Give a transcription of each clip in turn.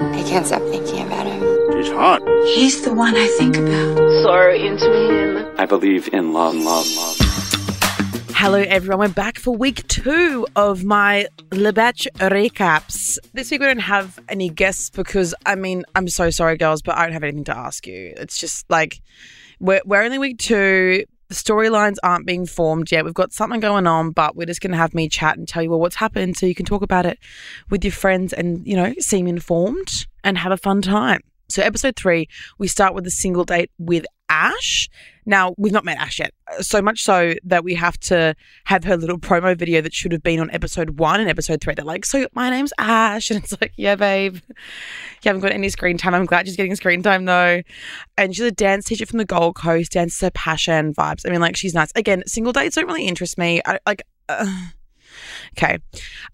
I can't stop thinking about him. He's hot. He's the one I think about. So into him. I believe in love, love, love. Hello, everyone. We're back for week two of my Le Bach recaps. This week we don't have any guests because, I mean, I'm so sorry, girls, but I don't have anything to ask you. It's just like we're, we're only week two. The storylines aren't being formed yet. We've got something going on, but we're just going to have me chat and tell you well, what's happened so you can talk about it with your friends and, you know, seem informed and have a fun time. So, episode three, we start with a single date with Ash. Now, we've not met Ash yet, so much so that we have to have her little promo video that should have been on episode one and episode three. They're like, So, my name's Ash. And it's like, Yeah, babe, you haven't got any screen time. I'm glad she's getting screen time though. And she's a dance teacher from the Gold Coast, dances her passion vibes. I mean, like, she's nice. Again, single dates don't really interest me. I like, uh, Okay.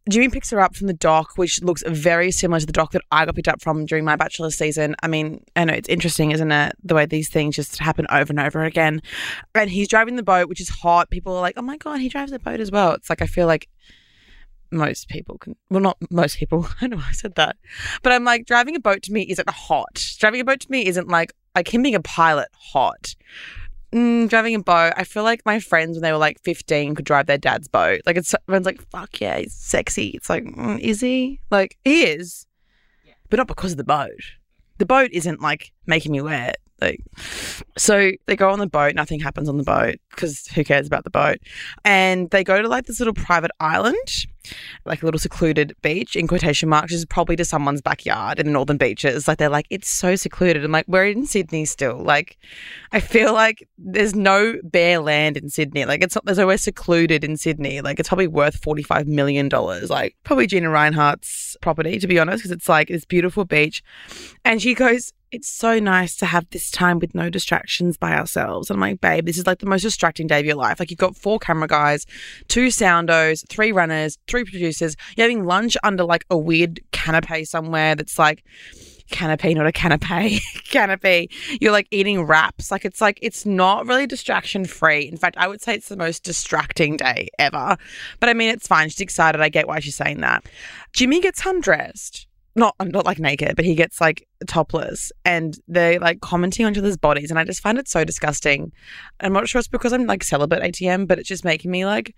Jimmy picks her up from the dock, which looks very similar to the dock that I got picked up from during my bachelor season. I mean, I know it's interesting, isn't it? The way these things just happen over and over again. And he's driving the boat, which is hot. People are like, oh my God, he drives a boat as well. It's like, I feel like most people can, well, not most people. I know I said that. But I'm like, driving a boat to me isn't hot. Driving a boat to me isn't like, like him being a pilot hot mm, driving a boat. I feel like my friends when they were like 15 could drive their dad's boat. Like it's everyone's like, fuck yeah, he's sexy. It's like, mm, is he? Like he is, but not because of the boat. The boat isn't like making me wet. Like, so they go on the boat. Nothing happens on the boat because who cares about the boat? And they go to like this little private island, like a little secluded beach in quotation marks, which is probably to someone's backyard in the northern beaches. Like they're like, it's so secluded. I'm like, we're in Sydney still. Like, I feel like there's no bare land in Sydney. Like it's there's always secluded in Sydney. Like it's probably worth forty five million dollars. Like probably Gina Rinehart's property to be honest, because it's like this beautiful beach. And she goes, it's so nice to have this time with no distractions by ourselves. And I'm like, babe, this is like the most distracting day of your life. Like you've got four camera guys, two soundos, three runners, three producers. You're having lunch under like a weird canopy somewhere that's like canopy, not a canopy, canopy. You're like eating wraps. Like it's like it's not really distraction free. In fact, I would say it's the most distracting day ever. But I mean, it's fine. She's excited. I get why she's saying that. Jimmy gets undressed not not like naked, but he gets like topless and they're like commenting on each other's bodies and I just find it so disgusting. I'm not sure it's because I'm like celibate ATM, but it's just making me like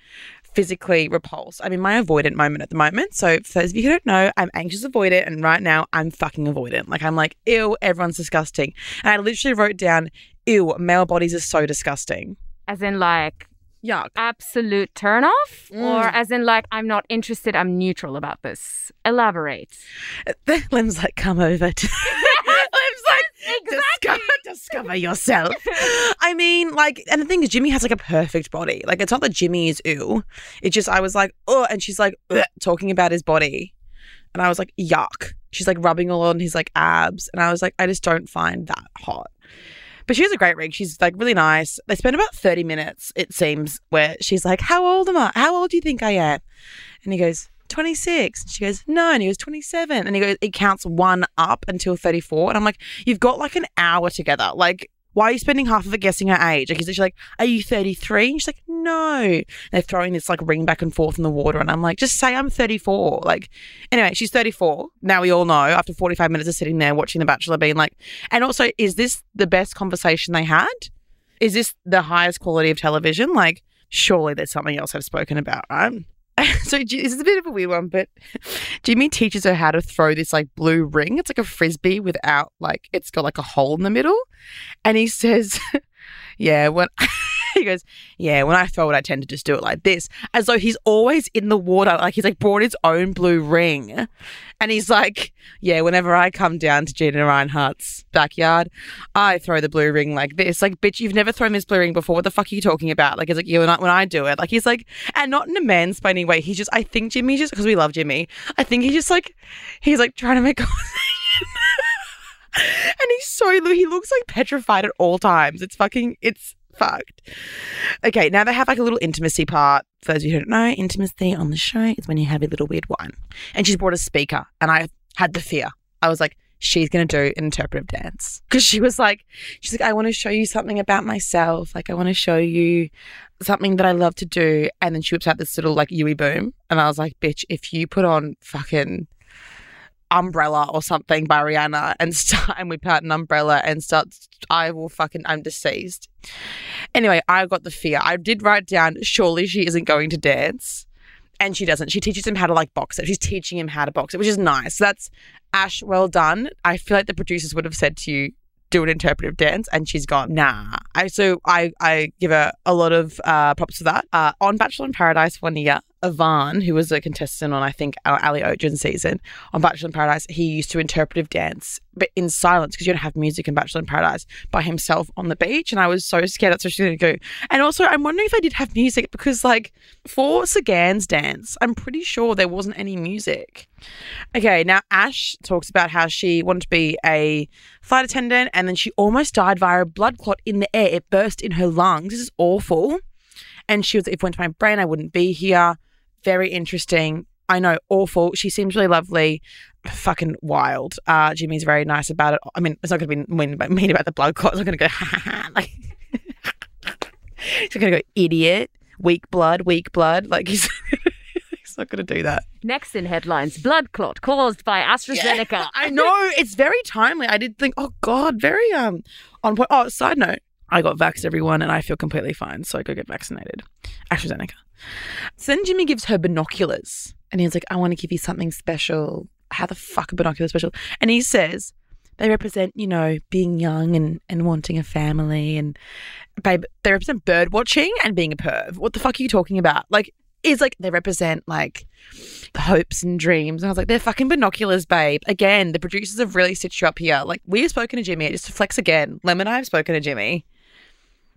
physically repulsed. I'm in my avoidant moment at the moment. So for those of you who don't know, I'm anxious avoidant and right now I'm fucking avoidant. Like I'm like, ew, everyone's disgusting. And I literally wrote down, ew, male bodies are so disgusting. As in like Yuck. absolute turn off? Mm. Or as in like I'm not interested, I'm neutral about this. Elaborate. Lem's like, come over to Lem's like discover, discover yourself. I mean, like, and the thing is, Jimmy has like a perfect body. Like, it's not that Jimmy is ew. It's just I was like, oh, and she's like talking about his body, and I was like, yuck. She's like rubbing all on his like abs, and I was like, I just don't find that hot. But she has a great rig. She's like really nice. They spend about 30 minutes, it seems, where she's like, How old am I? How old do you think I am? And he goes, 26. And she goes, No. And he goes, 27. And he goes, It counts one up until 34. And I'm like, You've got like an hour together. Like, why are you spending half of it guessing her age? Like, is he's like, Are you 33? And she's like, No. They're throwing this like ring back and forth in the water. And I'm like, Just say I'm 34. Like, anyway, she's 34. Now we all know after 45 minutes of sitting there watching The Bachelor, being like, and also, is this the best conversation they had? Is this the highest quality of television? Like, surely there's something else I've spoken about, right? so this is a bit of a weird one, but Jimmy teaches her how to throw this like blue ring. It's like a frisbee without like it's got like a hole in the middle, and he says, "Yeah, when." He goes, Yeah, when I throw it, I tend to just do it like this, as though he's always in the water. Like he's like brought his own blue ring. And he's like, Yeah, whenever I come down to Gina Rinehart's backyard, I throw the blue ring like this. Like, bitch, you've never thrown this blue ring before. What the fuck are you talking about? Like, it's like, yeah, when I, when I do it. Like, he's like, and not in a mansplaining way. He's just, I think Jimmy just, because we love Jimmy, I think he's just like, he's like trying to make and he's so, he looks like petrified at all times. It's fucking, it's fucked. Okay, now they have like a little intimacy part. For those of you who don't know, intimacy on the show is when you have a little weird wine. And she's brought a speaker, and I had the fear. I was like, she's going to do an interpretive dance. Because she was like, she's like, I want to show you something about myself. Like, I want to show you something that I love to do. And then she whips out this little like UE Boom. And I was like, bitch, if you put on fucking Umbrella or something by Rihanna and start and whip out an umbrella and start I will fucking I'm deceased. Anyway, I got the fear. I did write down surely she isn't going to dance. And she doesn't. She teaches him how to like box it. She's teaching him how to box it, which is nice. That's Ash, well done. I feel like the producers would have said to you, do an interpretive dance, and she's gone, nah. I so I I give her a lot of uh, props for that. Uh, on Bachelor in Paradise one year, Ivan, who was a contestant on I think our Ali Oetjen season on Bachelor in Paradise, he used to interpretive dance, but in silence because you don't have music in Bachelor in Paradise by himself on the beach, and I was so scared that's what she's going to do. And also, I'm wondering if I did have music because like for Sagan's dance, I'm pretty sure there wasn't any music. Okay, now Ash talks about how she wanted to be a flight attendant and then she almost died via a blood clot in the air. It burst in her lungs. This is awful. And she was, if it went to my brain, I wouldn't be here. Very interesting. I know, awful. She seems really lovely. Fucking wild. Uh, Jimmy's very nice about it. I mean, it's not going to be mean about, mean about the blood clot. It's not going to go, ha ha ha. Like, she's going to go, idiot, weak blood, weak blood. Like, he's, he's not going to do that. Next in headlines blood clot caused by AstraZeneca. I know it's very timely. I did think, oh god, very um on point. Oh, side note, I got vaxxed, everyone, and I feel completely fine. So I go get vaccinated. AstraZeneca. So then Jimmy gives her binoculars, and he's like, I want to give you something special. How the fuck are binoculars special? And he says. They represent, you know, being young and, and wanting a family and babe, they represent bird watching and being a perv. What the fuck are you talking about? Like, is like they represent like the hopes and dreams. And I was like, they're fucking binoculars, babe. Again, the producers have really stitched you up here. Like, we've spoken to Jimmy, just to flex again. Lem and I have spoken to Jimmy,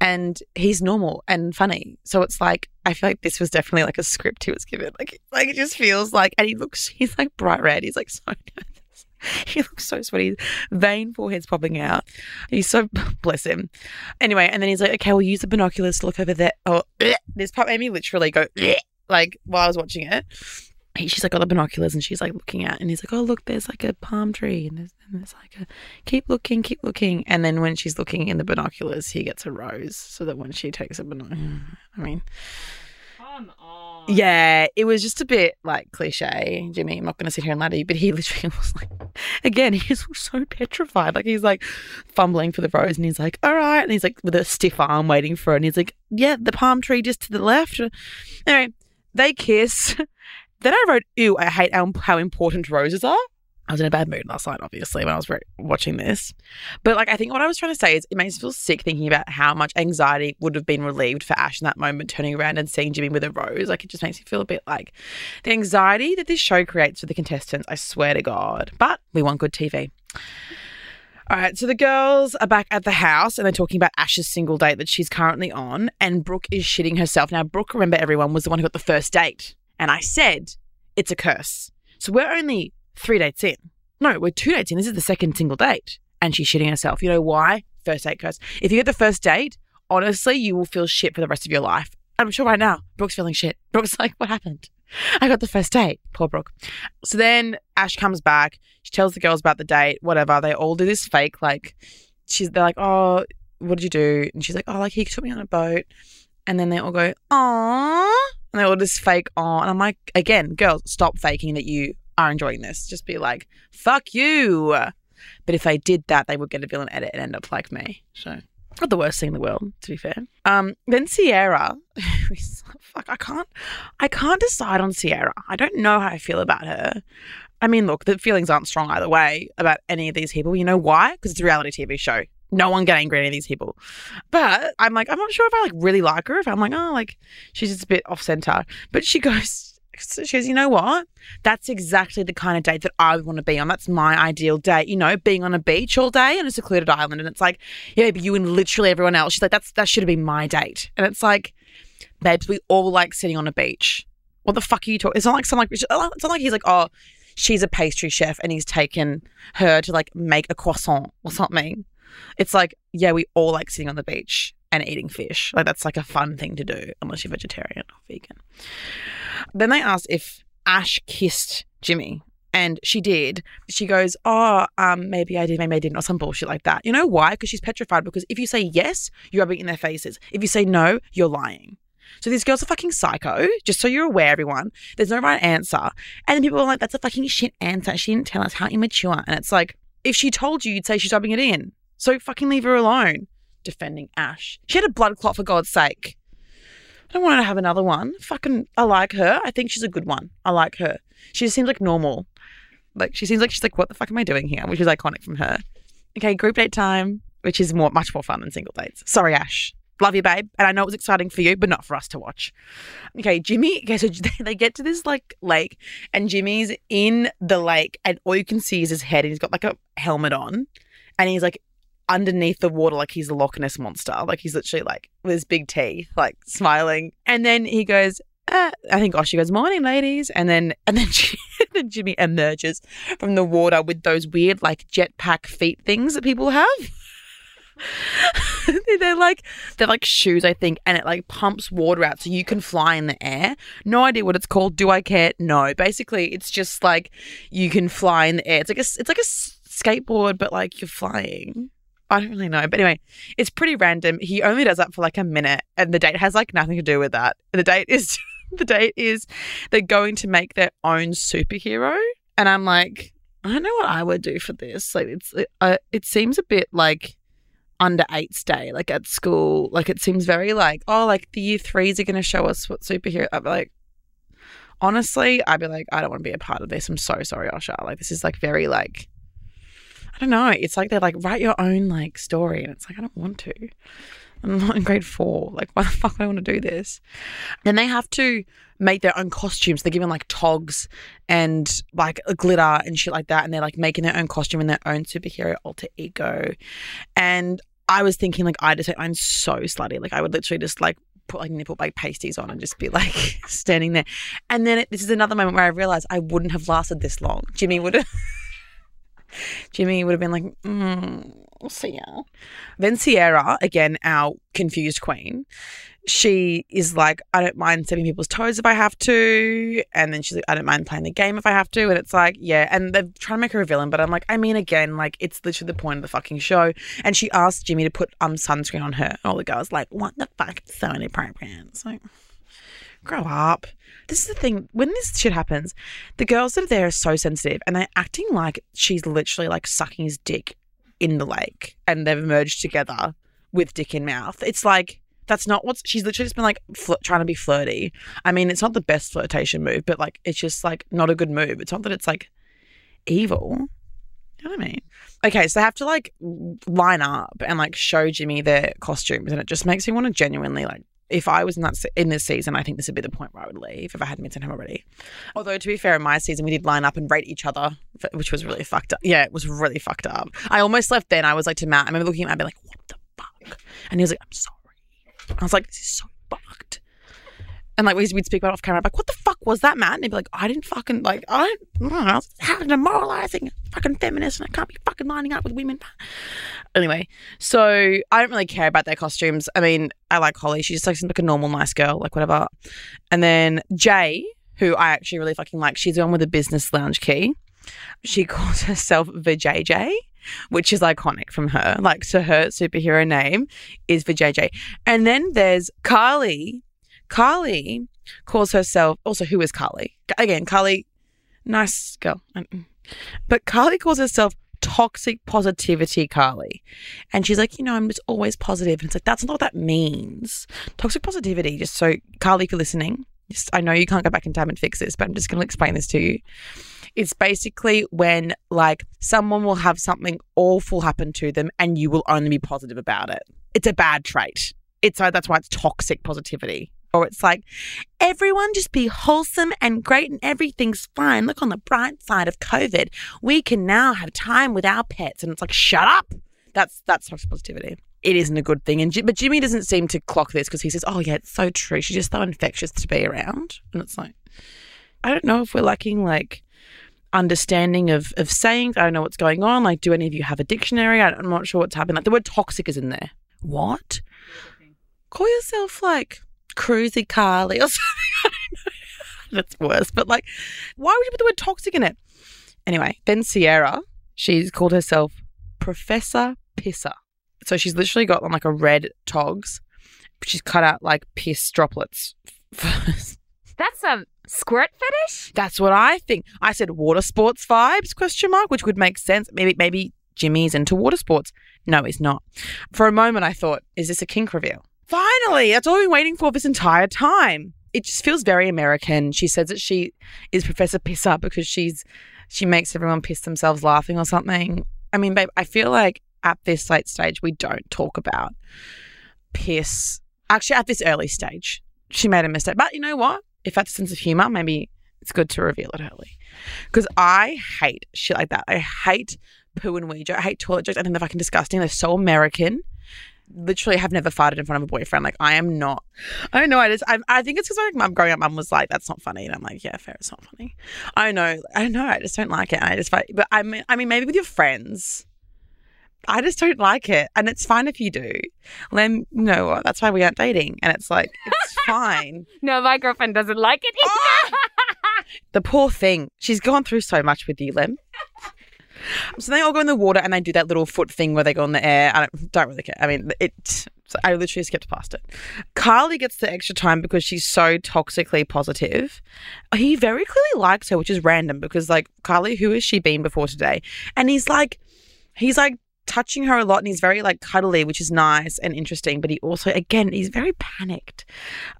and he's normal and funny. So it's like, I feel like this was definitely like a script he was given. Like, like it just feels like, and he looks, he's like bright red. He's like so nervous. He looks so sweaty. Vein forehead's popping out. He's so bless him. Anyway, and then he's like, okay, we'll use the binoculars to look over there. Oh, this part made me literally go like while I was watching it. He, she's like got the binoculars and she's like looking at, and he's like, oh look, there's like a palm tree, and there's, and there's like a keep looking, keep looking, and then when she's looking in the binoculars, he gets a rose, so that when she takes a binocular, I mean. Come on. Yeah, it was just a bit like cliche, Jimmy. I'm not going to sit here and lie to you, but he literally was like, again, he's so petrified. Like he's like fumbling for the rose, and he's like, all right, and he's like with a stiff arm waiting for it, and he's like, yeah, the palm tree just to the left. Anyway, they kiss. Then I wrote, ew, I hate how, important roses are. I was in a bad mood last night, obviously, when I was re- watching this. But like, I think what I was trying to say is, it makes me feel sick thinking about how much anxiety would have been relieved for Ash in that moment, turning around and seeing Jimmy with a rose. Like, it just makes me feel a bit like the anxiety that this show creates for the contestants. I swear to God. But we want good TV. All right, so the girls are back at the house and they're talking about Ash's single date that she's currently on, and Brooke is shitting herself. Now, Brooke, remember everyone, was the one who got the first date, and I said it's a curse. So we're only three dates in. No, we're two dates in. This is the second single date, and she's shitting herself. You know why? First date curse. If you get the first date, honestly, you will feel shit for the rest of your life. I'm sure right now, Brooke's feeling shit. Brooke's like, what happened? I got the first date. Poor Brooke. So then Ash comes back. She tells the girls about the date, whatever. They all do this fake, like, she's, they're like, oh, what did you do? And she's like, oh, like, he took me on a boat. And then they all go, aww. And they all just fake, aw. And I'm like, again, girls, stop faking that you are enjoying this. Just be like, fuck you. But if they did that, they would get a villain edit and end up like me. So not the worst thing in the world, to be fair. Um, then Sierra, fuck, I can't, I can't decide on Sierra. I don't know how I feel about her. I mean, look, the feelings aren't strong either way about any of these people. You know why? Because it's a reality TV show. No one get angry at any of these people. But I'm like, I'm not sure if I like really like her. If I'm like, oh, like she's just a bit off center. But she goes, she goes, you know what? That's exactly the kind of date that I would want to be on. That's my ideal date. You know, being on a beach all day on a secluded island, and it's like, yeah, but you and literally everyone else. She's like, that's that should have been my date, and it's like, babes, we all like sitting on a beach. What the fuck are you talking? It's not like some like it's not like he's like, oh, she's a pastry chef and he's taken her to like make a croissant or something. It's like, yeah, we all like sitting on the beach and eating fish. Like that's like a fun thing to do, unless you're vegetarian or vegan. Then they asked if Ash kissed Jimmy. And she did. She goes, Oh, um, maybe I did, maybe I didn't, or some bullshit like that. You know why? Because she's petrified. Because if you say yes, you're rubbing it in their faces. If you say no, you're lying. So these girls are fucking psycho, just so you're aware, everyone. There's no right answer. And then people are like, that's a fucking shit answer. She didn't tell us how immature. And it's like, if she told you, you'd say she's rubbing it in. So fucking leave her alone. Defending Ash. She had a blood clot for God's sake. I don't want her to have another one. Fucking, I like her. I think she's a good one. I like her. She just seems like normal. Like she seems like she's like, what the fuck am I doing here? Which is iconic from her. Okay, group date time, which is more much more fun than single dates. Sorry, Ash. Love you, babe. And I know it was exciting for you, but not for us to watch. Okay, Jimmy. Okay, so they get to this like lake, and Jimmy's in the lake, and all you can see is his head, and he's got like a helmet on, and he's like underneath the water, like he's the Loch Ness monster. Like he's literally like with his big teeth, like smiling. And then he goes, uh, I think Osher goes, "Morning, ladies," and then and then, then Jimmy emerges from the water with those weird like jetpack feet things that people have. they're like they're like shoes, I think, and it like pumps water out so you can fly in the air. No idea what it's called. Do I care? No. Basically, it's just like you can fly in the air. It's like a it's like a skateboard, but like you're flying. I don't really know. But anyway, it's pretty random. He only does that for like a minute, and the date has like nothing to do with that. The date is the date is they're going to make their own superhero, and I'm like, I don't know what I would do for this. Like, it's it, uh, it seems a bit like under eights day, like at school. Like, it seems very like, oh, like the year threes are going to show us what superhero. I'd be like, honestly, I'd be like, I don't want to be a part of this. I'm so sorry, Osher. Like, this is like very like I don't know. It's like they're like, write your own like story. And it's like, I don't want to. I'm not in grade four. Like, why the fuck do I want to do this? And they have to make their own costumes. They're given like togs and like glitter and shit like that. And they're like making their own costume and their own superhero alter ego. And I was thinking, like, I just I'm so slutty. Like, I would literally just like put like nipple like pasties on and just be like standing there. And then it, this is another moment where I realized I wouldn't have lasted this long. Jimmy would have. Jimmy would have been like, mm, we'll see ya. Then Sierra, again, our confused queen, she is like, I don't mind stepping people's toes if I have to. And then she's like, I don't mind playing the game if I have to. And it's like, yeah. And they're trying to make her a villain. But I'm like, I mean, again, like, it's literally the point of the fucking show. And she asked Jimmy to put um sunscreen on her. And all the girls like, what the fuck? So inappropriate. It's like, grow up. This is the thing. When this shit happens, the girls that are there are so sensitive and they're acting like she's literally like sucking his dick in the lake and they've emerged together with dick in mouth. It's like, that's not what's she's literally just been like fl- trying to be flirty. I mean, it's not the best flirtation move, but like it's just like not a good move. It's not that it's like evil. You know what I mean? Okay, so they have to like line up and like show Jimmy their costumes, and it just makes me want to genuinely like if I was in that in this season, I think this would be the point where I would leave if I hadn't met him already. Although to be fair, in my season we did line up and rate each other, which was really fucked up. Yeah, it was really fucked up. I almost left then. I was like to Matt. I remember looking at Matt, being like, "What the fuck?" And he was like, "I'm sorry." I was like, "This is so fucked." And like we'd speak about it off camera, like, "What the fuck was that, Matt?" And he'd be like, "I didn't fucking like I don't know. I was having demoralizing fucking feminist, and I can't be fucking lining up with women." Anyway, so I don't really care about their costumes. I mean, I like Holly. She just like seems like a normal, nice girl, like whatever. And then Jay, who I actually really fucking like, she's the one with the business lounge key. She calls herself Vijay, which is iconic from her. Like, so her superhero name is Vijay. And then there's Carly. Carly calls herself, also, who is Carly? Again, Carly, nice girl. But Carly calls herself toxic positivity Carly. And she's like, you know, I'm just always positive. And it's like, that's not what that means. Toxic positivity, just so, Carly, if you're listening, just, I know you can't go back in time and fix this, but I'm just going to explain this to you. It's basically when, like, someone will have something awful happen to them and you will only be positive about it. It's a bad trait. It's uh, that's why it's toxic positivity. Or it's like, everyone just be wholesome and great and everything's fine. Look on the bright side of COVID. We can now have time with our pets. And it's like, shut up. That's that's toxic positivity. It isn't a good thing. And but Jimmy doesn't seem to clock this because he says, "Oh yeah, it's so true. She's just so infectious to be around." And it's like, I don't know if we're lacking like understanding of of sayings. I don't know what's going on. Like, do any of you have a dictionary? I'm not sure what's happening. Like the word toxic is in there. What? Call yourself like Cruisy Carly or something. I don't know. That's worse. But like, why would you put the word toxic in it? Anyway, then Sierra, she's called herself Professor Pisser. So she's literally got on like a red togs she's cut out like piss droplets. That's a squirt fetish? That's what I think. I said water sports vibes question mark, which would make sense. Maybe maybe Jimmy's into water sports. No, he's not. For a moment I thought, is this a kink reveal? Finally, that's all I've been waiting for this entire time. It just feels very American. She says that she is Professor Piss Up because she's she makes everyone piss themselves laughing or something. I mean, babe, I feel like at this late stage we don't talk about piss. Actually, at this early stage, she made a mistake. But you know what? If that's a sense of humor, maybe it's good to reveal it early. Because I hate shit like that. I hate poo and jokes. I hate toilet jokes. I think they're fucking disgusting. They're so American. Literally, have never farted in front of a boyfriend. Like I am not. I don't know. I just. I, I think it's because like mum growing up, mum was like, "That's not funny," and I'm like, "Yeah, fair. It's not funny." I know. I know. I just don't like it. I just. But I mean, I mean, maybe with your friends. I just don't like it, and it's fine if you do. Then you know what? That's why we aren't dating, and it's like it's fine. No, my girlfriend doesn't like it. Ah! The poor thing. She's gone through so much with you, Lem. So they all go in the water and they do that little foot thing where they go in the air. I don't, don't really care. I mean, it. I literally skipped past it. Carly gets the extra time because she's so toxically positive. He very clearly likes her, which is random because, like, Carly, who has she been before today? And he's like, he's like touching her a lot and he's very like cuddly, which is nice and interesting. But he also, again, he's very panicked.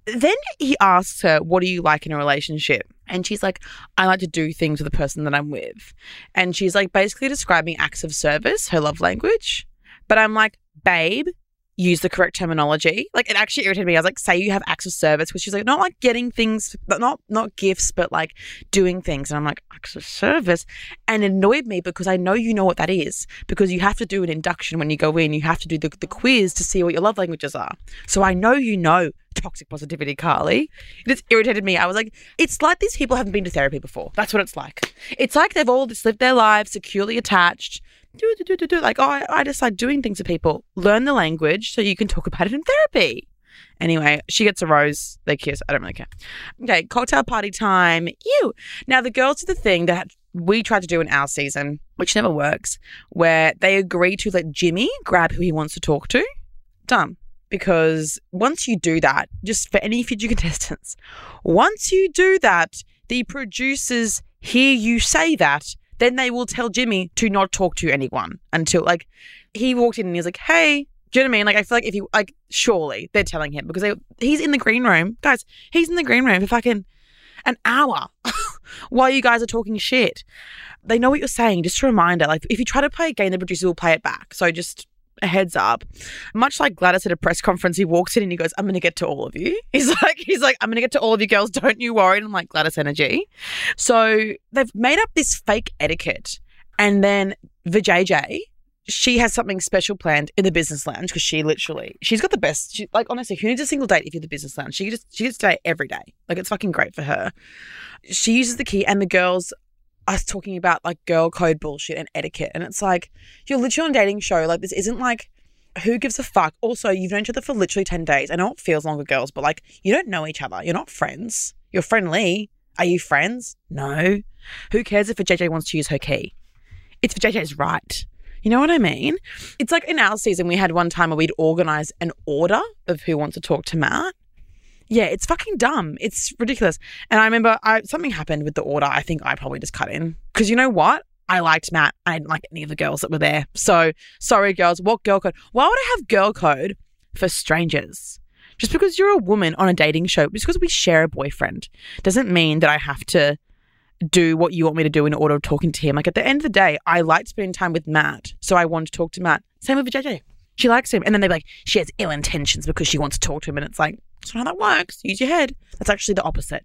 Then he asks her, What do you like in a relationship? And she's like, I like to do things with the person that I'm with. And she's like basically describing acts of service, her love language. But I'm like, babe, use the correct terminology. Like it actually irritated me. I was like, say you have acts of service, which is like, not like getting things, but not not gifts, but like doing things. And I'm like, acts of service. And annoyed me because I know you know what that is. Because you have to do an induction when you go in. You have to do the, the quiz to see what your love languages are. So I know you know toxic positivity, Carly. It just irritated me. I was like, it's like these people haven't been to therapy before. That's what it's like. It's like they've all just lived their lives securely attached. Do, do, do, do, do. Like, oh, I, I just like doing things with people. Learn the language so you can talk about it in therapy. Anyway, she gets a rose. They kiss. I don't really care. Okay, cocktail party time. You. Now, the girls do the thing that we tried to do in our season, which never works, where they agree to let Jimmy grab who he wants to talk to. Done because once you do that, just for any future contestants, once you do that, the producers hear you say that, then they will tell Jimmy to not talk to anyone until like he walked in and he's like, "Hey." Do you know what I mean? Like, I feel like if you like, surely they're telling him because they, he's in the green room, guys. He's in the green room for fucking an hour while you guys are talking shit. They know what you're saying. Just a reminder, like, if you try to play a game, the producer will play it back. So just a heads up. Much like Gladys at a press conference, he walks in and he goes, I'm gonna get to all of you. He's like, he's like, I'm gonna get to all of you girls, don't you worry. And I'm like, Gladys energy. So they've made up this fake etiquette. And then Vijay, she has something special planned in the business lounge because she literally she's got the best she, like honestly who needs a single date if you're the business lounge she just she gets to date every day like it's fucking great for her she uses the key and the girls us talking about like girl code bullshit and etiquette. And it's like, you're literally on a dating show. Like, this isn't like, who gives a fuck? Also, you've known each other for literally 10 days. I know it feels longer, girls, but like, you don't know each other. You're not friends. You're friendly. Are you friends? No. Who cares if a JJ wants to use her key? It's for JJ's right. You know what I mean? It's like in our season, we had one time where we'd organize an order of who wants to talk to Matt. Yeah, it's fucking dumb. It's ridiculous. And I remember I, something happened with the order. I think I probably just cut in. Because you know what? I liked Matt. I didn't like any of the girls that were there. So sorry, girls. What girl code? Why would I have girl code for strangers? Just because you're a woman on a dating show, just because we share a boyfriend, doesn't mean that I have to do what you want me to do in order of talking to him. Like at the end of the day, I like spending time with Matt. So I want to talk to Matt. Same with JJ. She likes him. And then they're like, she has ill intentions because she wants to talk to him. And it's like, that's not how that works. Use your head. That's actually the opposite.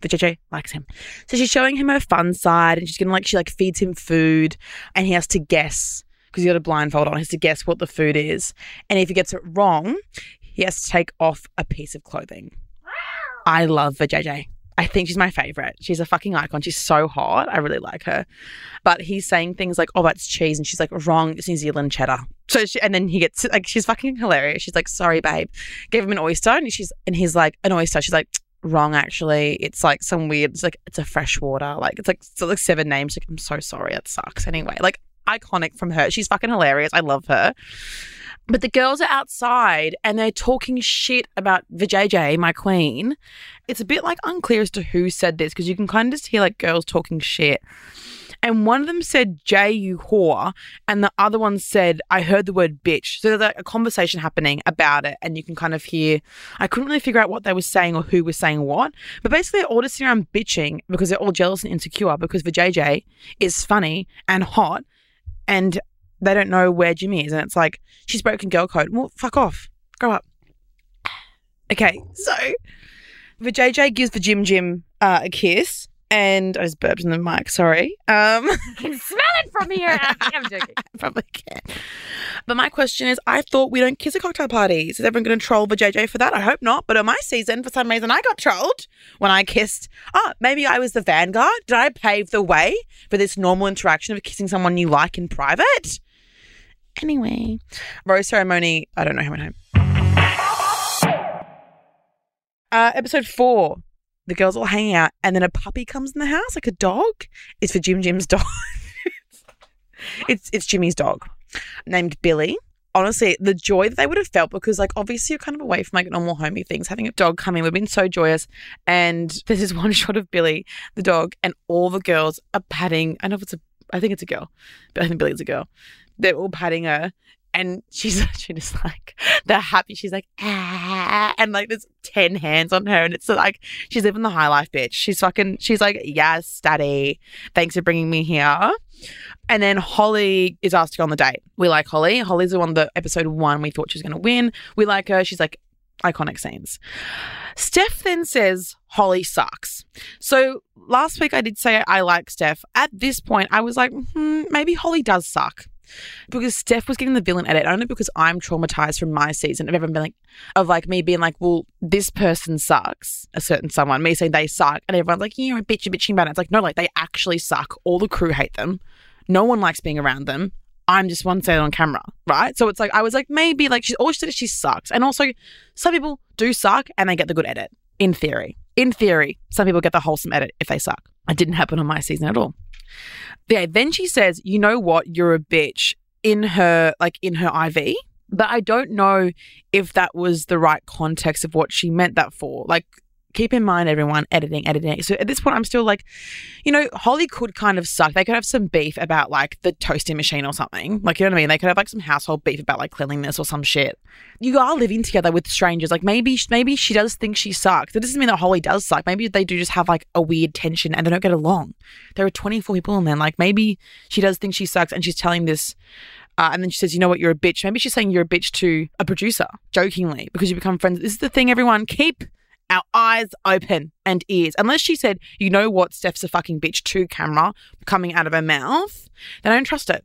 The JJ likes him. So she's showing him her fun side and she's gonna like she like feeds him food and he has to guess because he got a blindfold on, he has to guess what the food is. And if he gets it wrong, he has to take off a piece of clothing. I love the JJ. I think she's my favorite. She's a fucking icon. She's so hot. I really like her. But he's saying things like, "Oh, that's cheese," and she's like, "Wrong. It's New Zealand cheddar." So she, and then he gets like, she's fucking hilarious. She's like, "Sorry, babe." Gave him an oyster, and she's and he's like, "An oyster." She's like, "Wrong, actually. It's like some weird. It's like it's a freshwater. Like it's like it's like seven names. Like I'm so sorry. It sucks. Anyway, like iconic from her. She's fucking hilarious. I love her. But the girls are outside and they're talking shit about Vijay, my queen. It's a bit like unclear as to who said this because you can kind of just hear like girls talking shit. And one of them said, Jay, you whore. And the other one said, I heard the word bitch. So there's like a conversation happening about it. And you can kind of hear, I couldn't really figure out what they were saying or who was saying what. But basically, they're all just sitting around bitching because they're all jealous and insecure because Vijay is funny and hot. And they don't know where Jimmy is. And it's like, she's broken girl code. Well, fuck off. Grow up. Okay, so the JJ gives the Jim Jim uh, a kiss, and I just burped in the mic. Sorry. Um, I can smell it from here. I'm joking. probably can. But my question is, I thought we don't kiss at cocktail parties. Is everyone going to troll the JJ for that? I hope not. But on my season, for some reason, I got trolled when I kissed. Oh, maybe I was the vanguard. Did I pave the way for this normal interaction of kissing someone you like in private? Anyway, rose ceremony. I don't know how many home. Uh, episode four. The girls all hanging out, and then a puppy comes in the house, like a dog. It's for Jim Jim's dog. it's it's Jimmy's dog, named Billy. Honestly, the joy that they would have felt because, like, obviously you're kind of away from like normal homey things. Having a dog come in would have been so joyous. And this one shot of Billy, the dog, and all the girls are patting. I know if it's a, I think it's a girl, but I think Billy's a girl. They're all patting her, and she's actually just like they're happy. She's like ah, and like there's ten hands on her, and it's like she's living the high life, bitch. She's fucking. She's like yes, daddy. Thanks for bringing me here. And then Holly is asked to go on the date. We like Holly. Holly's the one that episode one we thought she was going to win. We like her. She's like iconic scenes. Steph then says Holly sucks. So last week I did say I like Steph. At this point, I was like, hmm, maybe Holly does suck. Because Steph was getting the villain edit, only because I'm traumatized from my season of everyone being like, of like me being like, well, this person sucks, a certain someone, me saying they suck, and everyone's like, yeah, you're a bitch, you're bitching about it. It's like, no, like they actually suck. All the crew hate them. No one likes being around them. I'm just one saying on camera, right? So it's like I was like maybe like she all she said is she sucks, and also some people do suck and they get the good edit. In theory, in theory, some people get the wholesome edit if they suck. It didn't happen on my season at all. Yeah, then she says, "You know what? You're a bitch." In her like in her IV, but I don't know if that was the right context of what she meant that for. Like keep in mind, everyone, editing, editing. So at this point, I'm still like, you know, Holly could kind of suck. They could have some beef about like the toasting machine or something. Like, you know what I mean? They could have like some household beef about like cleanliness or some shit. You are living together with strangers. Like maybe, maybe she does think she sucks. That doesn't mean that Holly does suck. Maybe they do just have like a weird tension and they don't get along. There are 24 people in there. Like maybe she does think she sucks and she's telling this uh, and then she says, "You know what? You're a bitch." Maybe she's saying you're a bitch to a producer, jokingly, because you become friends. This is the thing, everyone. Keep our eyes open and ears. Unless she said, "You know what? Steph's a fucking bitch" to camera coming out of her mouth, then I don't trust it.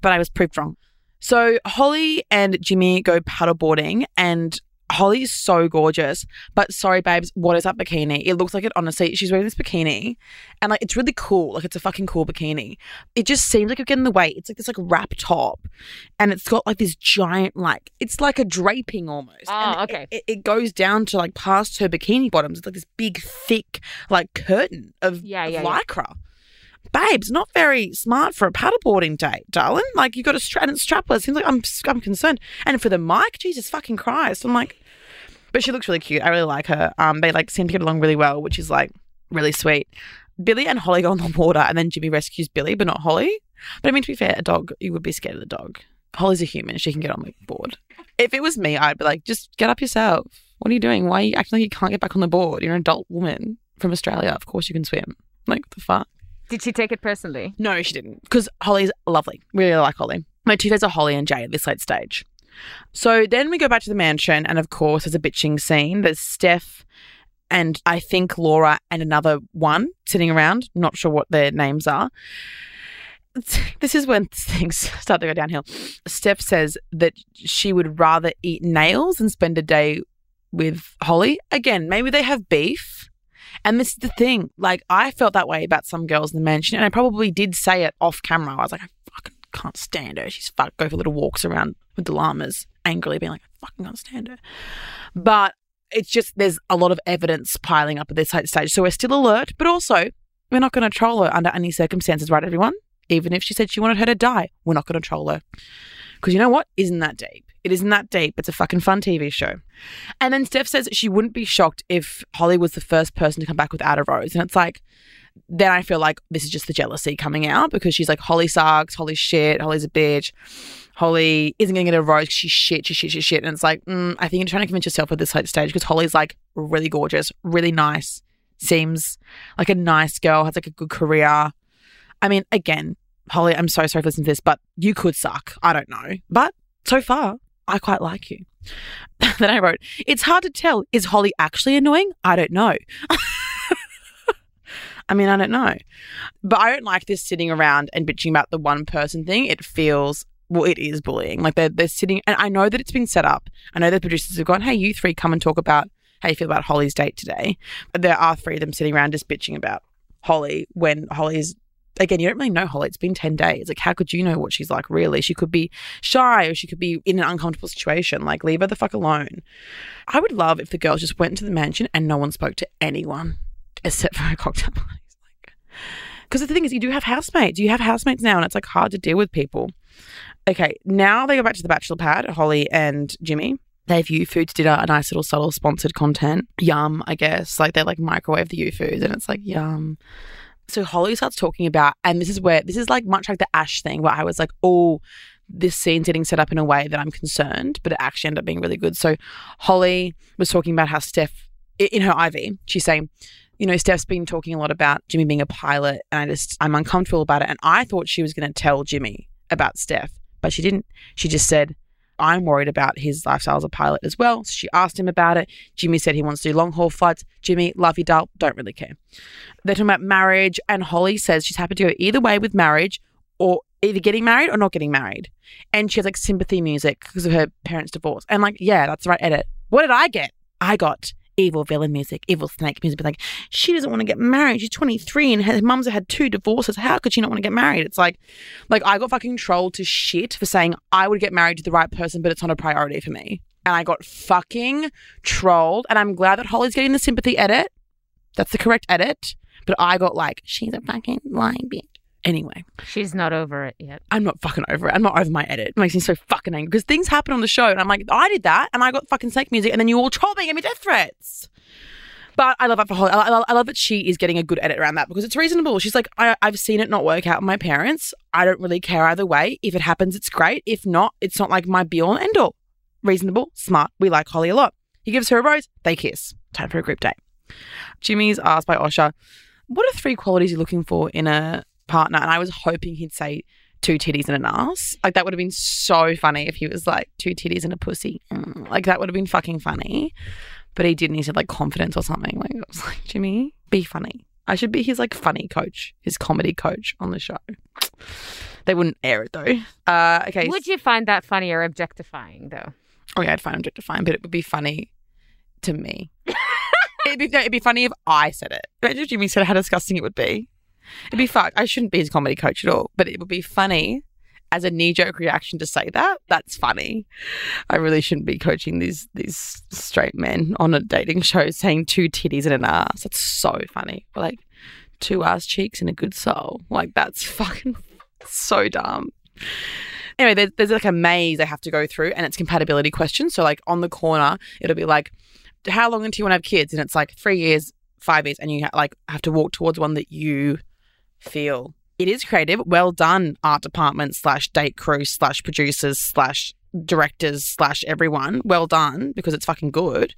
But I was proved wrong. So Holly and Jimmy go paddleboarding, and Holly is so gorgeous. But sorry, babes, what is that bikini? It looks like it, honestly. She's wearing this bikini and like it's really cool. Like it's a fucking cool bikini. It just seems like you're getting the weight. It's like this like wrap top and it's got like this giant, like, it's like a draping almost. Oh, And okay. It, it goes down to like past her bikini bottoms. It's like this big, thick, like curtain of, Yeah, of yeah, yeah. Babes, not very smart for a paddleboarding date, darling. Like you got to strap and it's strapless. Seems like I'm I'm concerned. And for the mic, Jesus fucking Christ, I'm like, but she looks really cute. I really like her. Um, they like seem to get along really well, which is like really sweet. Billy and Holly go on the water, and then Jimmy rescues Billy, but not Holly. But I mean, to be fair, a dog you would be scared of the dog. Holly's a human; she can get on the board. If it was me, I'd be like, just get up yourself. What are you doing? Why are you acting like you can't get back on the board? You're an adult woman from Australia. Of course you can swim. Like the fuck. Did she take it personally? No, she didn't. Because Holly's lovely. Really like Holly. My two faves are Holly and Jay at this late stage. So then we go back to the mansion, and of course, there's a bitching scene. There's Steph and I think Laura and another one sitting around. Not sure what their names are. This is when things start to go downhill. Steph says that she would rather eat nails than spend a day with Holly. Again, maybe they have beef. And this is the thing. Like, I felt that way about some girls in the mansion, and I probably did say it off camera. I was like, I fucking can't stand her. She's fuck go for little walks around with the llamas, angrily being like, I fucking can't stand her. But it's just there's a lot of evidence piling up at this stage. So we're still alert, but also we're not going to troll her under any circumstances, right, everyone? Even if she said she wanted her to die, we're not going to troll her. Because you know what? Isn't that deep? It isn't that deep. It's a fucking fun TV show. And then Steph says she wouldn't be shocked if Holly was the first person to come back without a rose. And it's like, then I feel like this is just the jealousy coming out because she's like, Holly sucks, Holly's shit, Holly's a bitch. Holly isn't going to get a rose, she's shit, she's shit, she's shit. And it's like, mm, I think you're trying to convince yourself at this stage because Holly's like really gorgeous, really nice, seems like a nice girl, has like a good career. I mean, again, Holly, I'm so sorry for listening to this, but you could suck. I don't know. But so far, I quite like you. then I wrote, it's hard to tell. Is Holly actually annoying? I don't know. I mean, I don't know. But I don't like this sitting around and bitching about the one person thing. It feels well, it is bullying. Like they're they're sitting and I know that it's been set up. I know the producers have gone, Hey, you three come and talk about how you feel about Holly's date today. But there are three of them sitting around just bitching about Holly when Holly's again, you don't really know Holly. It's been 10 days. Like, how could you know what she's like, really? She could be shy or she could be in an uncomfortable situation. Like, leave her the fuck alone. I would love if the girls just went into the mansion and no one spoke to anyone except for her cocktail parties. Because the thing is, you do have housemates. You have housemates now, and it's like hard to deal with people. Okay, now they go back to the bachelor pad, Holly and Jimmy. They have YouFoodz dinner, a nice little subtle sponsored content. Yum, I guess. Like they like microwave the YouFoodz, and it's like yum. So Holly starts talking about, and this is where this is like much like the Ash thing, where I was like, oh, this scene's getting set up in a way that I'm concerned, but it actually ended up being really good. So Holly was talking about how Steph, in her IV, she's saying, you know, Steph's been talking a lot about Jimmy being a pilot, and I just I'm uncomfortable about it. And I thought she was going to tell Jimmy about Steph, but she didn't. She just said, I'm worried about his lifestyle as a pilot as well. So she asked him about it. Jimmy said he wants to do long haul flights. Jimmy, love you, doll, don't really care. They're talking about marriage, and Holly says she's happy to go either way with marriage or either getting married or not getting married. And she has like sympathy music because of her parents' divorce. And like, yeah, that's the right edit. What did I get? I got evil villain music, evil snake music. Like, she doesn't want to get married. She's 23 and her mum's had two divorces. How could she not want to get married? It's like, like I got fucking trolled to shit for saying I would get married to the right person, but it's not a priority for me. And I got fucking trolled. And I'm glad that Holly's getting the sympathy edit. That's the correct edit. But I got like, she's a fucking lying bitch. Anyway, She's not over it yet. I'm not fucking over it. I'm not over my edit. It makes me so fucking angry because things happen on the show and I'm like, I did that and I got fucking snake music and then you all troll me and give me death threats. But I love that for Holly. I, I, I love that she is getting a good edit around that because it's reasonable. She's like, I, I've seen it not work out with my parents. I don't really care either way. If it happens, it's great. If not, it's not like my be all and end all. Reasonable, smart. We like Holly a lot. He gives her a rose. They kiss. Time for a group date. Jimmy's asked by Osher, what are three qualities you're looking for in a partner? And I was hoping he'd say two titties and an ass. Like that would have been so funny if he was like two titties and a pussy. Mm, Like that would have been fucking funny. But he didn't. He said like confidence or something. Like I was like, Jimmy, be funny. I should be his like funny coach, his comedy coach on the show. They wouldn't air it though. Uh, okay. Would you find that funny or objectifying, though? Oh yeah, I'd find objectifying, but it would be funny to me. it'd be no, it'd be funny if I said it. Imagine if Jimmy said how disgusting it would be. It'd be fucked. I shouldn't be his comedy coach at all, but it would be funny as a knee jerk reaction to say that. That's funny. I really shouldn't be coaching these these straight men on a dating show saying two titties and an ass. That's so funny. Like two ass cheeks and a good soul. Like that's fucking so dumb. Anyway, there's, there's like a maze they have to go through, and it's compatibility questions. So, like on the corner, it'll be like, "How long until you want to have kids?" And it's like three years, five years, and you ha- like have to walk towards one that you feel. It is creative. Well done, art department slash date crew slash producers slash directors slash everyone. Well done because it's fucking good.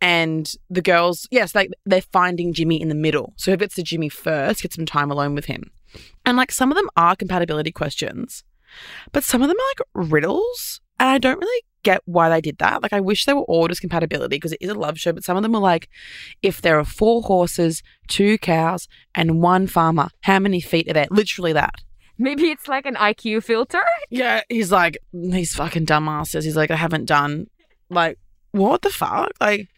And the girls, yes, like they're finding Jimmy in the middle. So if it's the Jimmy first, get some time alone with him. And like some of them are compatibility questions, but some of them are like riddles. And I don't really get why they did that. Like, I wish they were all just compatibility because it is a love show, but some of them are like, if there are four horses, two cows, and one farmer, how many feet are there? Literally that. Maybe it's like an IQ filter. Yeah, he's like, these fucking dumbasses. He's like, I haven't done, like, what the fuck? Like,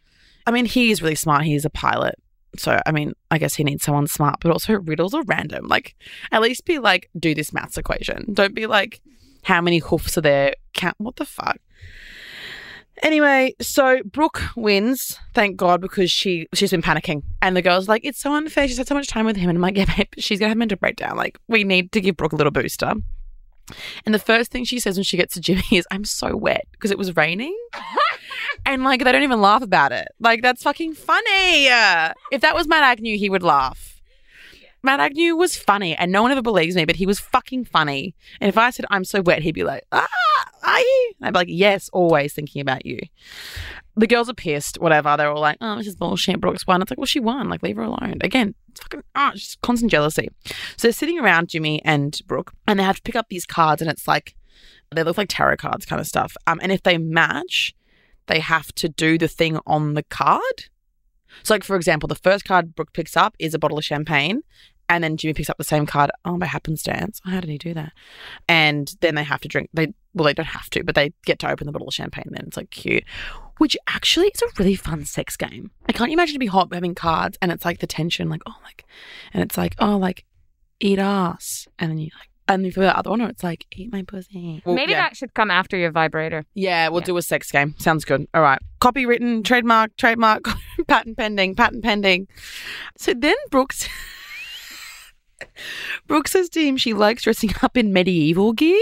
I mean, he is really smart. He is a pilot. So, I mean, I guess he needs someone smart, but also riddles are random. Like, at least be like, do this maths equation. Don't be like, how many hoofs are there? Count, what the fuck? Anyway, so Brooke wins, thank God, because she she's been panicking, and the girl's like, "It's so unfair. She's had so much time with him." And I'm like, "Yeah, babe, she's gonna have a mental breakdown. Like, we need to give Brooke a little booster." And the first thing she says when she gets to Jimmy is, "I'm so wet because it was raining." and like they don't even laugh about it. Like that's fucking funny. If that was Matt Agnew, he would laugh. Matt Agnew was funny, and no one ever believes me, but he was fucking funny. And if I said I'm so wet, he'd be like, "Ah, are you?" And I'd be like, "Yes, always thinking about you." The girls are pissed. Whatever. They're all like, "Oh, this is bullshit." Brooks won. It's like, well, she won. Like, leave her alone. Again, it's fucking ah, it's just constant jealousy. So they're sitting around Jimmy and Brooke, and they have to pick up these cards, and it's like they look like tarot cards, kind of stuff. Um, and if they match, they have to do the thing on the card. So, like for example, the first card Brooke picks up is a bottle of champagne, and then Jimmy picks up the same card. Oh, by happenstance. How did he do that? And then they have to drink. They well, they don't have to, but they get to open the bottle of champagne. Then it's like cute, which actually is a really fun sex game. I can't imagine to be hot having cards, and it's like the tension, like oh, like, and it's like oh, like eat ass, and then you like. And for the other one, it's like, eat my pussy. Well, Maybe yeah. that should come after your vibrator. Yeah, we'll Yeah. do a sex game. Sounds good. All right. Copywritten, trademark, trademark, patent pending, patent pending. So then Brooks Brooks says to him she likes dressing up in medieval gear.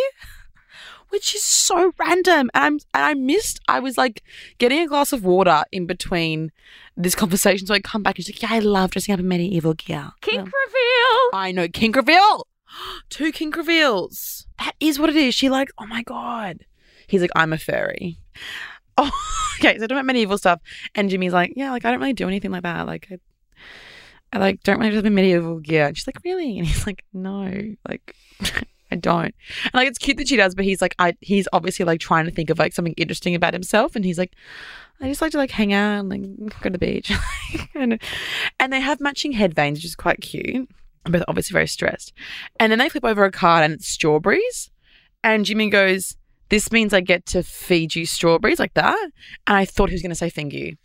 Which is so random. And I'm and I missed I was like getting a glass of water in between this conversation. So I come back and she's like, Yeah, I love dressing up in medieval gear. Kink Um, reveal. I know kink reveal. Two kink reveals. That is what it is. She like, oh my god. He's like, I'm a furry. Oh, okay. So I talking about medieval stuff, and Jimmy's like, yeah, like I don't really do anything like that. Like, I, I like don't really in medieval gear. And she's like, really? And he's like, no, like. I don't. And like it's cute that she does, but he's like I he's obviously like trying to think of like something interesting about himself and he's like I just like to like hang out and like go to the beach. and, and they have matching head veins, which is quite cute. But obviously very stressed. And then they flip over a card and it's strawberries. And Jimmy goes, This means I get to feed you strawberries like that. And I thought he was gonna say finger you.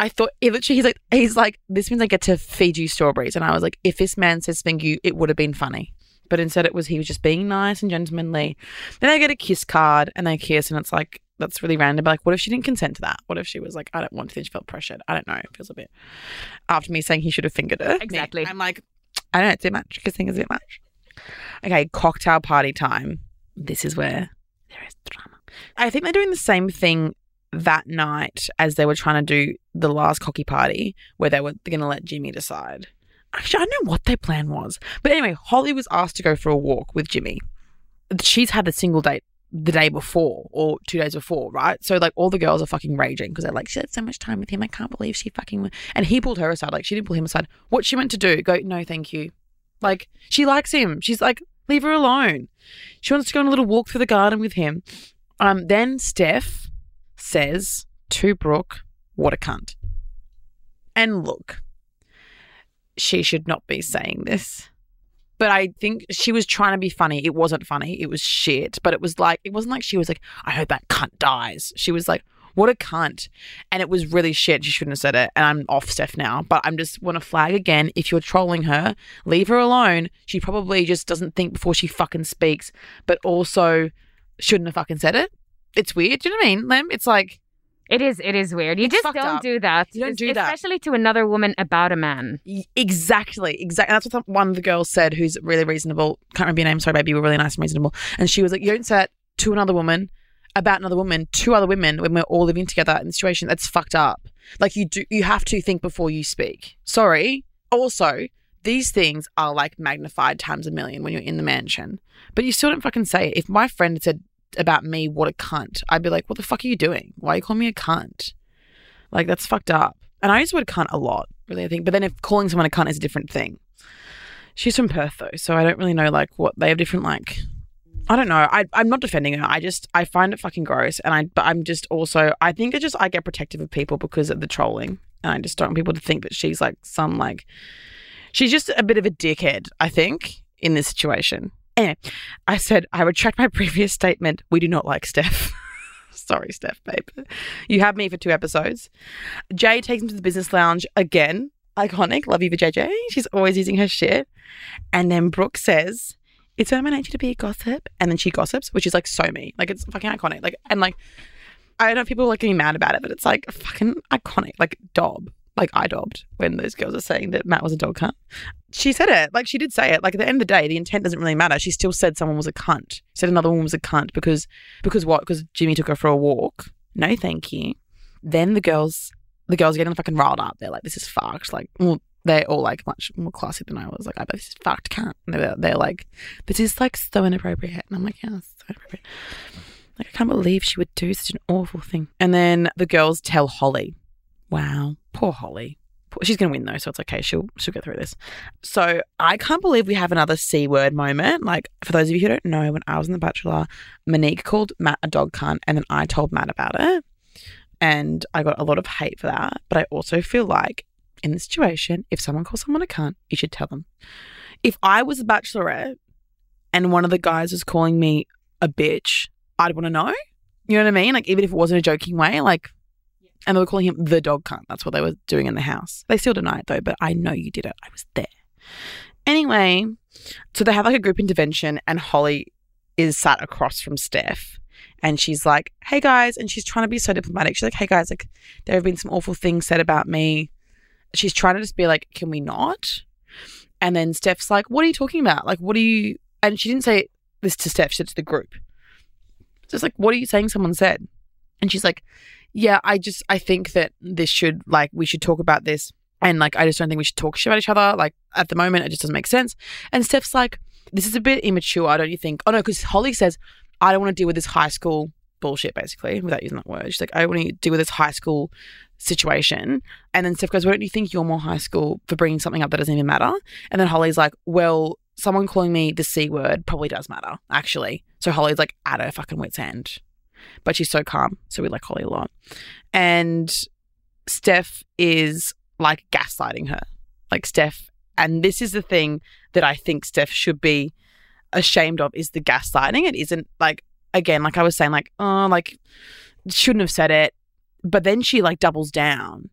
I thought literally he's like he's like, This means I get to feed you strawberries. And I was like, if this man says finger you, it would have been funny. But instead it was he was just being nice and gentlemanly. Then I get a kiss card and they kiss and it's like that's really random. But like, what if she didn't consent to that? What if she was like, I don't want to? Then she felt pressured. I don't know. It feels a bit after me saying he should have fingered her. Exactly. I'm like, I don't know. It's a. Kissing is a bit much. Okay, cocktail party time. This is where there is drama. I think they're doing the same thing that night as they were trying to do the last cocky party, where they were going to let Jimmy decide. Actually, I don't know what their plan was. But anyway, Holly was asked to go for a walk with Jimmy. She's had a single date the day before or two days before, right? So like all the girls are fucking raging because they're like, she had so much time with him. I can't believe she fucking. And he pulled her aside. Like she didn't pull him aside. What she meant to do? Go, no, thank you. Like she likes him. She's like, leave her alone. She wants to go on a little walk through the garden with him. Um, then Steph says to Brooke, what a cunt. And look, she should not be saying this. But I think she was trying to be funny. It wasn't funny. It was shit. But it was like, it wasn't like she was like, I hope that cunt dies. She was like, what a cunt. And it was really shit. She shouldn't have said it. And I'm off Steph now. But I'm just want to flag again if you're trolling her, leave her alone. She probably just doesn't think before she fucking speaks, but also shouldn't have fucking said it. It's weird. Do you know what I mean, Lem? It's like, It is. It is weird. You It's just don't up. do that. You don't do that. especially to another woman about a man. Exactly, exactly. That's what one of the girls said, who's really reasonable. Can't remember your name. Sorry, baby. You were really nice and reasonable. And she was like, "You don't say that to another woman about another woman, two other women when we're all living together in the situation. That's fucked up. Like you do, you have to think before you speak. Sorry. Also, these things are like magnified times a million when you're in the mansion, but you still don't fucking say it. If my friend had said about me, "What a cunt," I'd be like, "What the fuck are you doing? Why are you calling me a cunt?" Like that's fucked up. And I use the word cunt a lot, really. I think, but then if calling someone a cunt is a different thing. She's from Perth though, so I don't really know like what they have different like. I don't know. I I'm not defending her. I just I find it fucking gross, and I but I'm just also I think it just I get protective of people because of the trolling, and I just don't want people to think that she's like some like she's just a bit of a dickhead. I think in this situation. Anyway, I said I retract my previous statement. We do not like Steph. Sorry, Steph, babe. You have me for two episodes. Jay takes him to the business lounge again. Iconic. Love you for JJ. She's always using her shit. And then Brooke says, It's in my nature to be a gossip. And then she gossips, which is like so me. Like it's fucking iconic. Like and like I don't know people are like getting mad about it, but it's like fucking iconic. Like Dob. Like I dobbed when those girls are saying that Matt was a dog cunt. She said it. Like she did say it. Like at the end of the day, the intent doesn't really matter. She still said someone was a cunt. Said another woman was a cunt because because what? Because Jimmy took her for a walk. No, thank you. Then the girls the girls are getting fucking riled up. They're like, this is fucked. Like, well, they're all like much more classy than I was. Like, I bet this is fucked cunt. And they're, they're like, this is like so inappropriate. And I'm like, yeah, it's so inappropriate. Like, I can't believe she would do such an awful thing. And then the girls tell Holly, wow, poor Holly. She's gonna win though, so it's okay. She'll she'll get through this. So I can't believe we have another c word moment. Like for those of you who don't know, when I was in The Bachelor, Monique called Matt a dog cunt, and then I told Matt about it and I got a lot of hate for that. But I also feel like in the situation, if someone calls someone a cunt, you should tell them. If I was a bachelorette and one of the guys was calling me a bitch, I'd want to know. You know what I mean? Like even if it wasn't a joking way, like, and they were calling him the dog cunt. That's what they were doing in the house. They still deny it though, but I know you did it. I was there. Anyway, so they have like a group intervention, and Holly is sat across from Steph and she's like, "Hey guys," and she's trying to be so diplomatic. She's like, "Hey guys, like there have been some awful things said about me." She's trying to just be like, "Can we not?" And then Steph's like, "What are you talking about? Like, what are you?" And she didn't say this to Steph; she said to the group. So it's like, "What are you saying?" Someone said, and she's like, "Yeah, I just I think that this should like we should talk about this." And like, I just don't think we should talk shit about each other. Like, at the moment, it just doesn't make sense. And Steph's like, this is a bit immature, don't you think? Oh, no, because Holly says, I don't want to deal with this high school bullshit, basically, without using that word. She's like, I don't want to deal with this high school situation. And then Steph goes, Why don't you think you're more high school for bringing something up that doesn't even matter? And then Holly's like, Well, someone calling me the C word probably does matter, actually. So Holly's like at her fucking wit's end. But she's so calm. So we like Holly a lot. And Steph is like gaslighting her. Like Steph, and this is the thing that I think Steph should be ashamed of is the gaslighting. It isn't like again, like I was saying, like, oh, like shouldn't have said it. But then she like doubles down.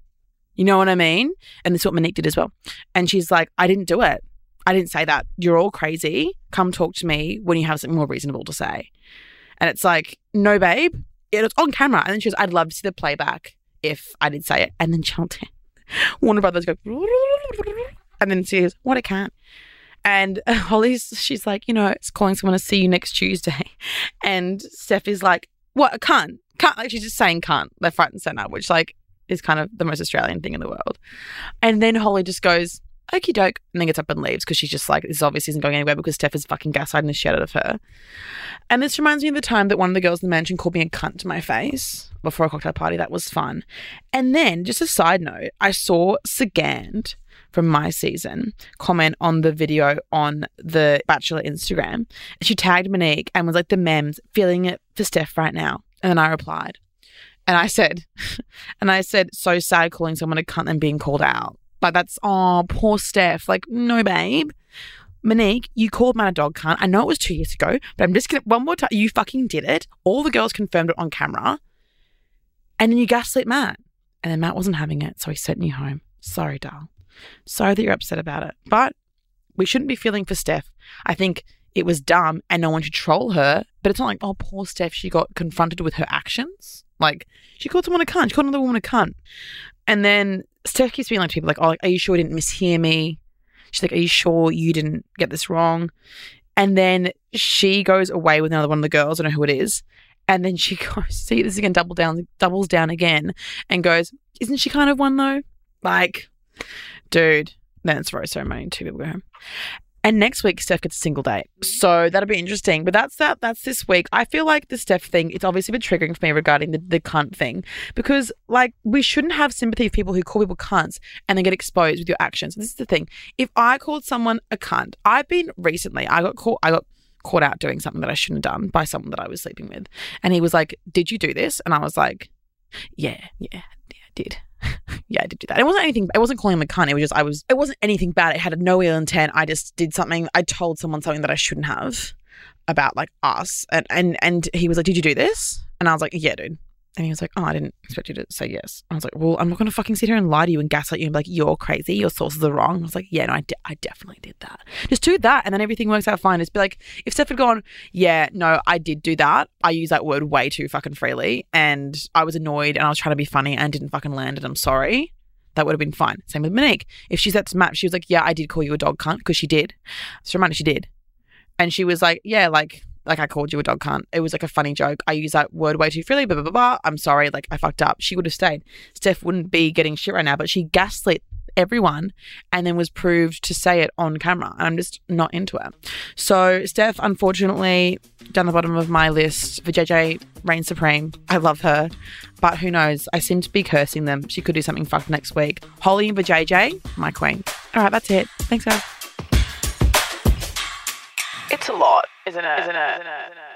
You know what I mean? And this is what Monique did as well. And she's like, I didn't do it. I didn't say that. You're all crazy. Come talk to me when you have something more reasonable to say. And it's like, no, babe. It was on camera. And then she goes, I'd love to see the playback if I did say it. And then Channel 10, Warner Brothers go, and then she goes, what, I can't. And Holly's, she's like, you know, it's calling someone to see you next Tuesday. And Steph is like, what, I can't. Can't. Like, she's just saying can't left, right, and center, which, like, is kind of the most Australian thing in the world. And then Holly just goes, okie doke, and then gets up and leaves because she's just like, this obviously isn't going anywhere because Steph is fucking gaslighting the shit out of her. And this reminds me of the time that one of the girls in the mansion called me a cunt to my face before a cocktail party. That was fun. And then, just a side note, I saw Sogand from my season comment on the video on the Bachelor Instagram. She tagged Monique and was like, the memes, feeling it for Steph right now. And then I replied. And I said, and I said, so sad calling someone a cunt and being called out. Like that's oh poor Steph. Like, no, babe. Monique, you called Matt a dog cunt. I know it was two years ago, but I'm just gonna one more time. You fucking did it. All the girls confirmed it on camera. And then you gaslit Matt. And then Matt wasn't having it, so he sent you home. Sorry, doll. Sorry that you're upset about it. But we shouldn't be feeling for Steph. I think it was dumb and no one should troll her. But it's not like, oh, poor Steph, she got confronted with her actions. Like, she called someone a cunt. She called another woman a cunt. And then Steph keeps being like to people, like, oh, are you sure you didn't mishear me? She's like, are you sure you didn't get this wrong? And then she goes away with another one of the girls. I don't know who it is. And then she goes, see this again, double down, doubles down again and goes, isn't she kind of one though? Like, dude, then it's rose ceremony. Two people go home. And next week, Steph gets a single date. Mm-hmm. So that'll be interesting. But that's that. That's this week. I feel like the Steph thing, it's obviously been triggering for me regarding the, the cunt thing. Because, like, we shouldn't have sympathy for people who call people cunts and then get exposed with your actions. This is the thing. If I called someone a cunt, I've been recently, I got caught, I got caught out doing something that I shouldn't have done by someone that I was sleeping with. And he was like, Did you do this? And I was like, Yeah, yeah, yeah, I did. Yeah, I did do that. It wasn't anything. It wasn't calling him a cunt. It was just I was. It wasn't anything bad. It had no ill intent. I just did something. I told someone something that I shouldn't have about like us, and and and he was like, "Did you do this?" And I was like, "Yeah, dude." And he was like, Oh, I didn't expect you to say yes. I was like, Well, I'm not going to fucking sit here and lie to you and gaslight you and be like, You're crazy. Your sources are wrong. I was like, Yeah, no, I, de- I definitely did that. Just do that. And then everything works out fine. Just be like, if Steph had gone, Yeah, no, I did do that. I use that word way too fucking freely. And I was annoyed and I was trying to be funny and didn't fucking land and I'm sorry. That would have been fine. Same with Monique. If she said to Matt, she was like, Yeah, I did call you a dog cunt because she did. So reminder, she did. And she was like, Yeah, like, like I called you a dog cunt. It was like a funny joke. I use that word way too freely, blah, blah, blah. I'm sorry. Like I fucked up. She would have stayed. Steph wouldn't be getting shit right now, but she gaslit everyone and then was proved to say it on camera. I'm just not into it. So Steph, unfortunately, down the bottom of my list JJ reigns supreme. I love her. But who knows? I seem to be cursing them. She could do something fucked next week. Holly for JJ, my queen. All right, that's it. Thanks, guys. It's a lot, isn't it? Isn't it? Isn't it?